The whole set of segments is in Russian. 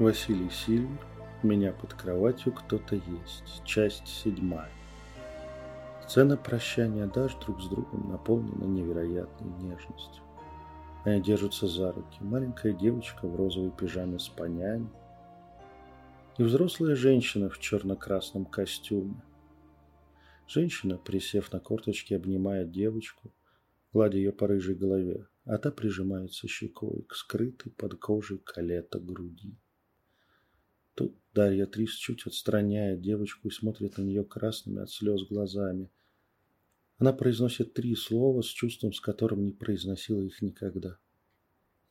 Василий Сильвер. Меня под кроватью кто-то есть. Часть седьмая. Сцена прощания Даш друг с другом наполнена невероятной нежностью. Они держатся за руки. Маленькая девочка в розовой пижаме с понями. И взрослая женщина в черно-красном костюме. Женщина, присев на корточки, обнимает девочку, гладя ее по рыжей голове, а та прижимается щекой к скрытой под кожей калета груди. Дарья Трис чуть отстраняет девочку и смотрит на нее красными от слез глазами. Она произносит три слова с чувством, с которым не произносила их никогда.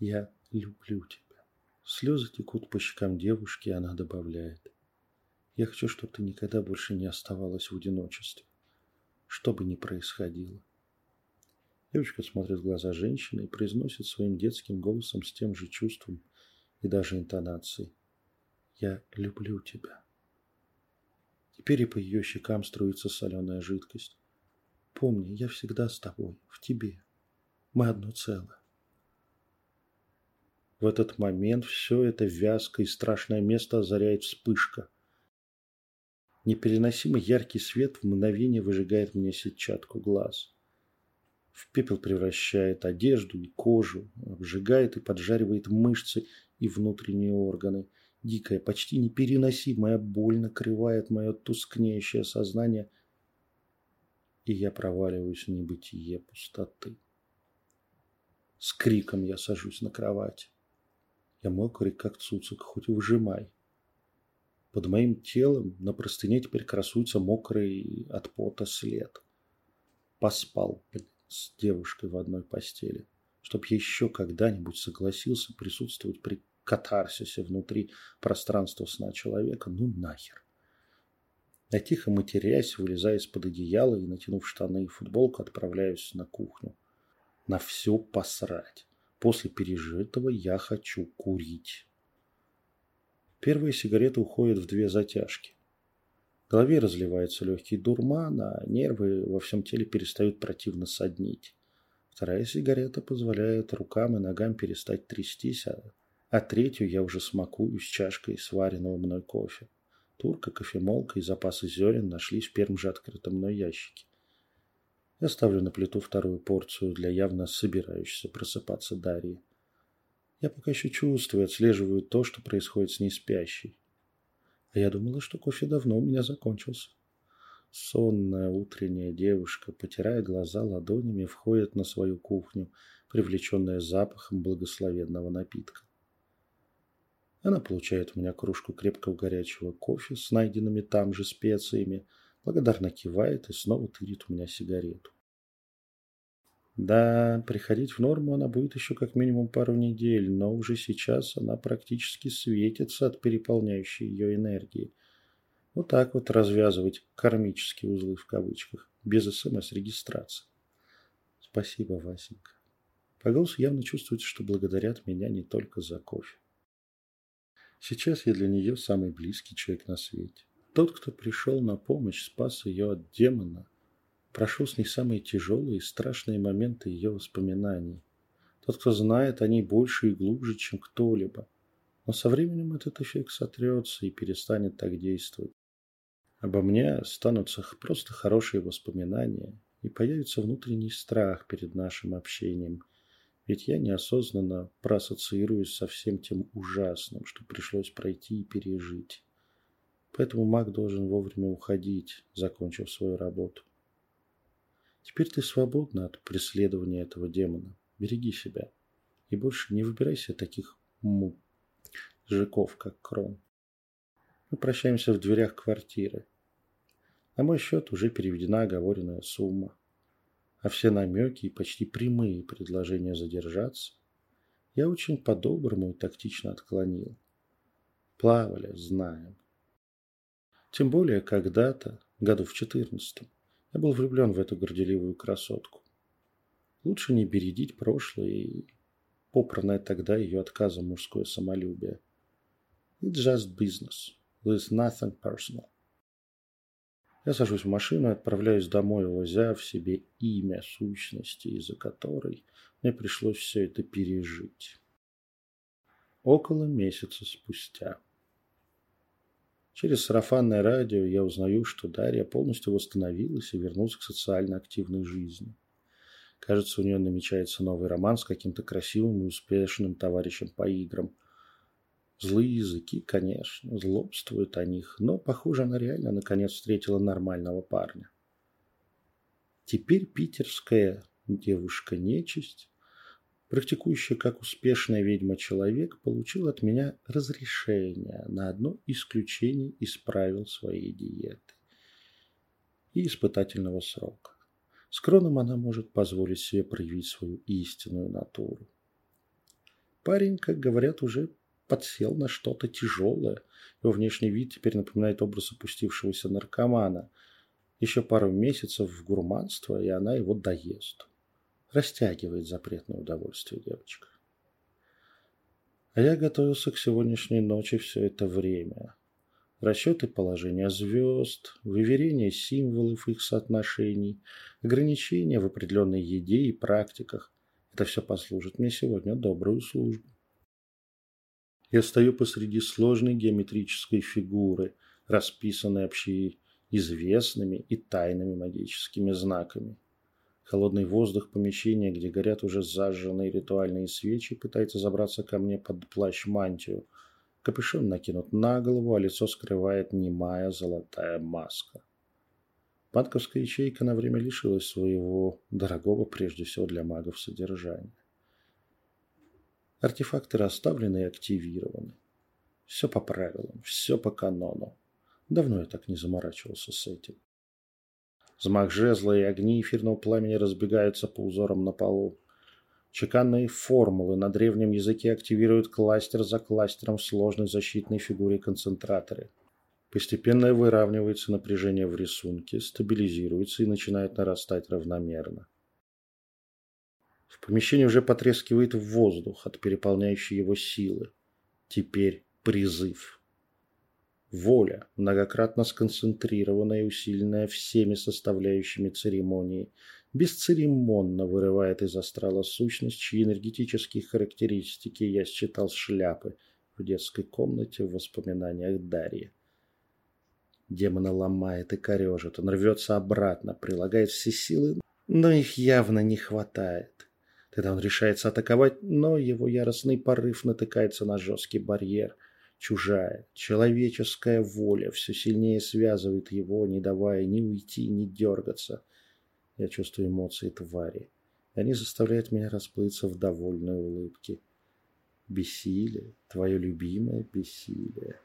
«Я люблю тебя». Слезы текут по щекам девушки, и она добавляет. «Я хочу, чтобы ты никогда больше не оставалась в одиночестве, что бы ни происходило». Девочка смотрит в глаза женщины и произносит своим детским голосом с тем же чувством и даже интонацией. «Я люблю тебя». Теперь и по ее щекам струится соленая жидкость. Помни, я всегда с тобой, в тебе. Мы одно целое. В этот момент все это вязкое и страшное место озаряет вспышка. Непереносимый яркий свет в мгновение выжигает мне сетчатку глаз. В пепел превращает одежду и кожу, обжигает и поджаривает мышцы и внутренние органы. Дикая, почти непереносимая боль накрывает мое тускнеющее сознание – и я проваливаюсь в небытие пустоты. С криком я сажусь на кровать. Я мокрый, как цуцик, хоть и выжимай. Под моим телом на простыне теперь красуется мокрый от пота след. Поспал с девушкой в одной постели, чтоб еще когда-нибудь согласился присутствовать при катарсисе внутри пространства сна человека. Ну нахер. Я тихо матерясь, вылезая из-под одеяла и, натянув штаны и футболку, отправляюсь на кухню. На все посрать. После пережитого я хочу курить. Первая сигарета уходит в две затяжки. В голове разливается легкий дурман, а нервы во всем теле перестают противно соднить. Вторая сигарета позволяет рукам и ногам перестать трястись, а, а третью я уже смакую с чашкой сваренного мной кофе. Турка, кофемолка и запасы зерен нашлись в первом же открытом мной ящике. Я ставлю на плиту вторую порцию для явно собирающейся просыпаться Дарьи. Я пока еще чувствую, отслеживаю то, что происходит с ней спящей. А я думала, что кофе давно у меня закончился. Сонная утренняя девушка, потирая глаза ладонями, входит на свою кухню, привлеченная запахом благословенного напитка. Она получает у меня кружку крепкого горячего кофе с найденными там же специями, благодарно кивает и снова тырит у меня сигарету. Да, приходить в норму она будет еще как минимум пару недель, но уже сейчас она практически светится от переполняющей ее энергии. Вот так вот развязывать кармические узлы в кавычках, без СМС-регистрации. Спасибо, Васенька. По голосу явно чувствуется, что благодарят меня не только за кофе. Сейчас я для нее самый близкий человек на свете. Тот, кто пришел на помощь, спас ее от демона, прошел с ней самые тяжелые и страшные моменты ее воспоминаний. Тот, кто знает о ней больше и глубже, чем кто-либо. Но со временем этот эффект сотрется и перестанет так действовать. Обо мне останутся просто хорошие воспоминания, и появится внутренний страх перед нашим общением – ведь я неосознанно проассоциируюсь со всем тем ужасным, что пришлось пройти и пережить. Поэтому маг должен вовремя уходить, закончив свою работу. Теперь ты свободна от преследования этого демона. Береги себя. И больше не выбирайся таких му жиков, как Крон. Мы прощаемся в дверях квартиры. На мой счет уже переведена оговоренная сумма а все намеки и почти прямые предложения задержаться я очень по-доброму и тактично отклонил. Плавали, знаем. Тем более когда-то, году в четырнадцатом, я был влюблен в эту горделивую красотку. Лучше не бередить прошлое и попранное тогда ее отказом мужское самолюбие. It's just business. There's nothing personal. Я сажусь в машину и отправляюсь домой, возя в себе имя сущности, из-за которой мне пришлось все это пережить. около месяца спустя. Через сарафанное радио я узнаю, что Дарья полностью восстановилась и вернулась к социально активной жизни. Кажется, у нее намечается новый роман с каким-то красивым и успешным товарищем по играм. Злые языки, конечно, злобствуют о них, но, похоже, она реально наконец встретила нормального парня. Теперь питерская девушка-нечисть практикующий как успешная ведьма-человек, получил от меня разрешение на одно исключение из правил своей диеты и испытательного срока. С кроном она может позволить себе проявить свою истинную натуру. Парень, как говорят, уже подсел на что-то тяжелое. Его внешний вид теперь напоминает образ опустившегося наркомана. Еще пару месяцев в гурманство, и она его доест растягивает запретное удовольствие девочка. А я готовился к сегодняшней ночи все это время. Расчеты положения звезд, выверение символов их соотношений, ограничения в определенной еде и практиках. Это все послужит мне сегодня добрую службу. Я стою посреди сложной геометрической фигуры, расписанной общеизвестными и тайными магическими знаками. Холодный воздух помещения, где горят уже зажженные ритуальные свечи, пытается забраться ко мне под плащ-мантию. Капюшон накинут на голову, а лицо скрывает немая золотая маска. Банковская ячейка на время лишилась своего дорогого, прежде всего для магов, содержания. Артефакты расставлены и активированы. Все по правилам, все по канону. Давно я так не заморачивался с этим. Взмах жезла и огни эфирного пламени разбегаются по узорам на полу. Чеканные формулы на древнем языке активируют кластер за кластером в сложной защитной фигуре концентраторы. Постепенно выравнивается напряжение в рисунке, стабилизируется и начинает нарастать равномерно. В помещении уже потрескивает воздух от переполняющей его силы. Теперь призыв. Воля, многократно сконцентрированная и усиленная всеми составляющими церемонии, бесцеремонно вырывает из астрала сущность, чьи энергетические характеристики я считал шляпы в детской комнате в воспоминаниях Дарьи. Демона ломает и корежит, он рвется обратно, прилагает все силы, но их явно не хватает. Тогда он решается атаковать, но его яростный порыв натыкается на жесткий барьер – Чужая, человеческая воля все сильнее связывает его, не давая ни уйти, ни дергаться. Я чувствую эмоции твари. Они заставляют меня расплыться в довольной улыбке. Бессилие, твое любимое бессилие.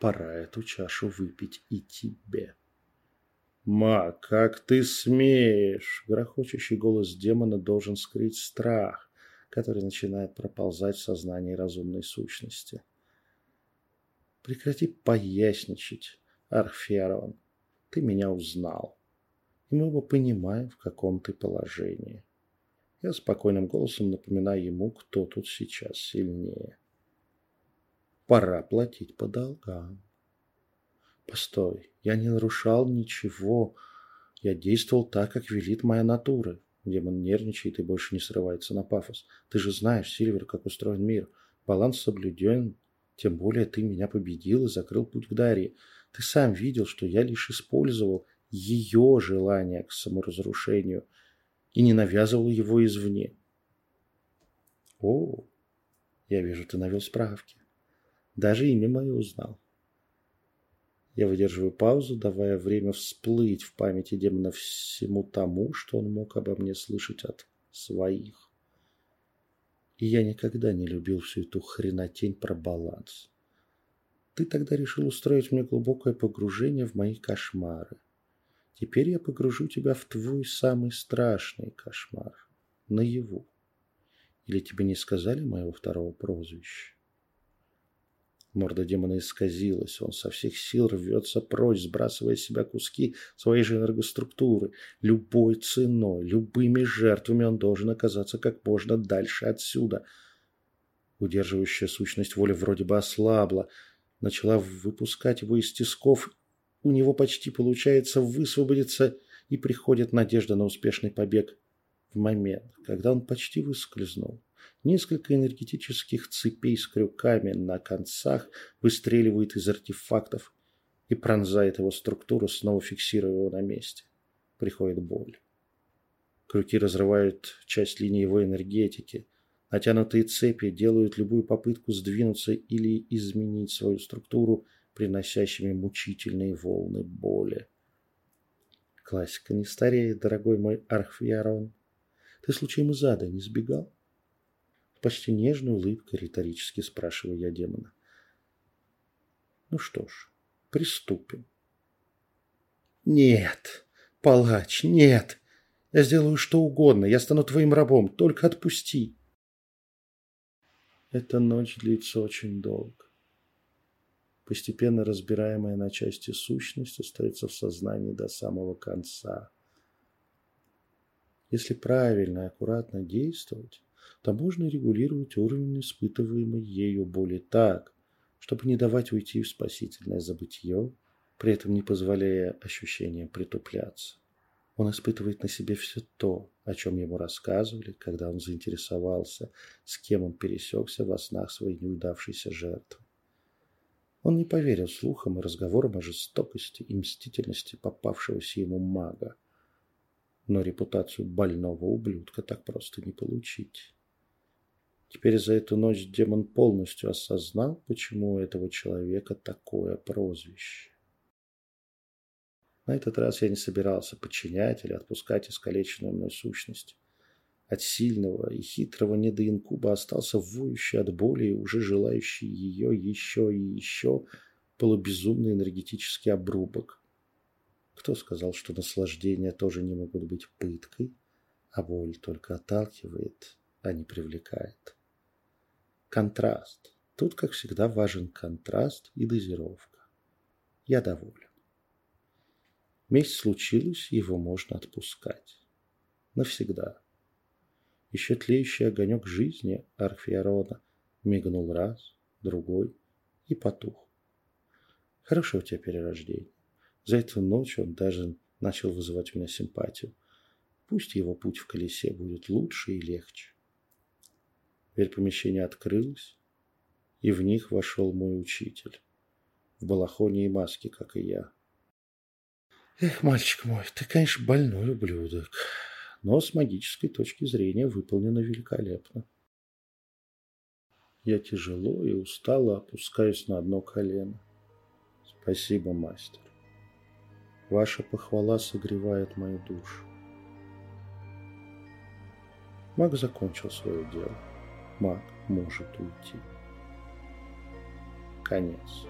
Пора эту чашу выпить и тебе. «Ма, как ты смеешь!» Грохочущий голос демона должен скрыть страх, который начинает проползать в сознании разумной сущности. Прекрати поясничать, Арферован. Ты меня узнал. И мы оба понимаем, в каком ты положении. Я спокойным голосом напоминаю ему, кто тут сейчас сильнее. Пора платить по долгам. Постой, я не нарушал ничего. Я действовал так, как велит моя натура. Демон нервничает и больше не срывается на пафос. Ты же знаешь, Сильвер, как устроен мир. Баланс соблюден, тем более ты меня победил и закрыл путь к Дарье. Ты сам видел, что я лишь использовал ее желание к саморазрушению и не навязывал его извне. О, я вижу, ты навел справки. Даже имя мое узнал. Я выдерживаю паузу, давая время всплыть в памяти демона всему тому, что он мог обо мне слышать от своих. И я никогда не любил всю эту хренотень про баланс. Ты тогда решил устроить мне глубокое погружение в мои кошмары. Теперь я погружу тебя в твой самый страшный кошмар. Наяву. Или тебе не сказали моего второго прозвища? Морда демона исказилась. Он со всех сил рвется прочь, сбрасывая с себя куски своей же энергоструктуры. Любой ценой, любыми жертвами он должен оказаться как можно дальше отсюда. Удерживающая сущность воли вроде бы ослабла. Начала выпускать его из тисков. У него почти получается высвободиться, и приходит надежда на успешный побег. В момент, когда он почти выскользнул, Несколько энергетических цепей с крюками на концах выстреливают из артефактов и пронзает его структуру, снова фиксируя его на месте. Приходит боль. Крюки разрывают часть линии его энергетики. Натянутые цепи делают любую попытку сдвинуться или изменить свою структуру, приносящими мучительные волны боли. Классика не стареет, дорогой мой Архвиарон. Ты случаем из ада не сбегал? Почти нежной улыбкой риторически спрашиваю я демона. Ну что ж, приступим. Нет, палач, нет. Я сделаю что угодно, я стану твоим рабом, только отпусти. Эта ночь длится очень долго. Постепенно разбираемая на части сущность остается в сознании до самого конца. Если правильно и аккуратно действовать, то можно регулировать уровень испытываемой ею боли так, чтобы не давать уйти в спасительное забытье, при этом не позволяя ощущениям притупляться. Он испытывает на себе все то, о чем ему рассказывали, когда он заинтересовался, с кем он пересекся во снах своей неудавшейся жертвы. Он не поверил слухам и разговорам о жестокости и мстительности попавшегося ему мага. Но репутацию больного ублюдка так просто не получить. Теперь за эту ночь демон полностью осознал, почему у этого человека такое прозвище. На этот раз я не собирался подчинять или отпускать искалеченную мной сущность. От сильного и хитрого недоинкуба остался воющий от боли и уже желающий ее еще и еще полубезумный энергетический обрубок. Кто сказал, что наслаждения тоже не могут быть пыткой, а боль только отталкивает, а не привлекает? Контраст. Тут, как всегда, важен контраст и дозировка. Я доволен. Месть случилась, его можно отпускать. Навсегда. Еще тлеющий огонек жизни Архфиарона мигнул раз, другой и потух. Хорошо у тебя перерождение. За эту ночь он даже начал вызывать у меня симпатию. Пусть его путь в колесе будет лучше и легче. Дверь помещения открылась, и в них вошел мой учитель. В балахоне и маске, как и я. Эх, мальчик мой, ты, конечно, больной ублюдок но с магической точки зрения выполнено великолепно. Я тяжело и устало опускаюсь на одно колено. Спасибо, мастер. Ваша похвала согревает мою душу. Маг закончил свое дело. Маг может уйти. Конец.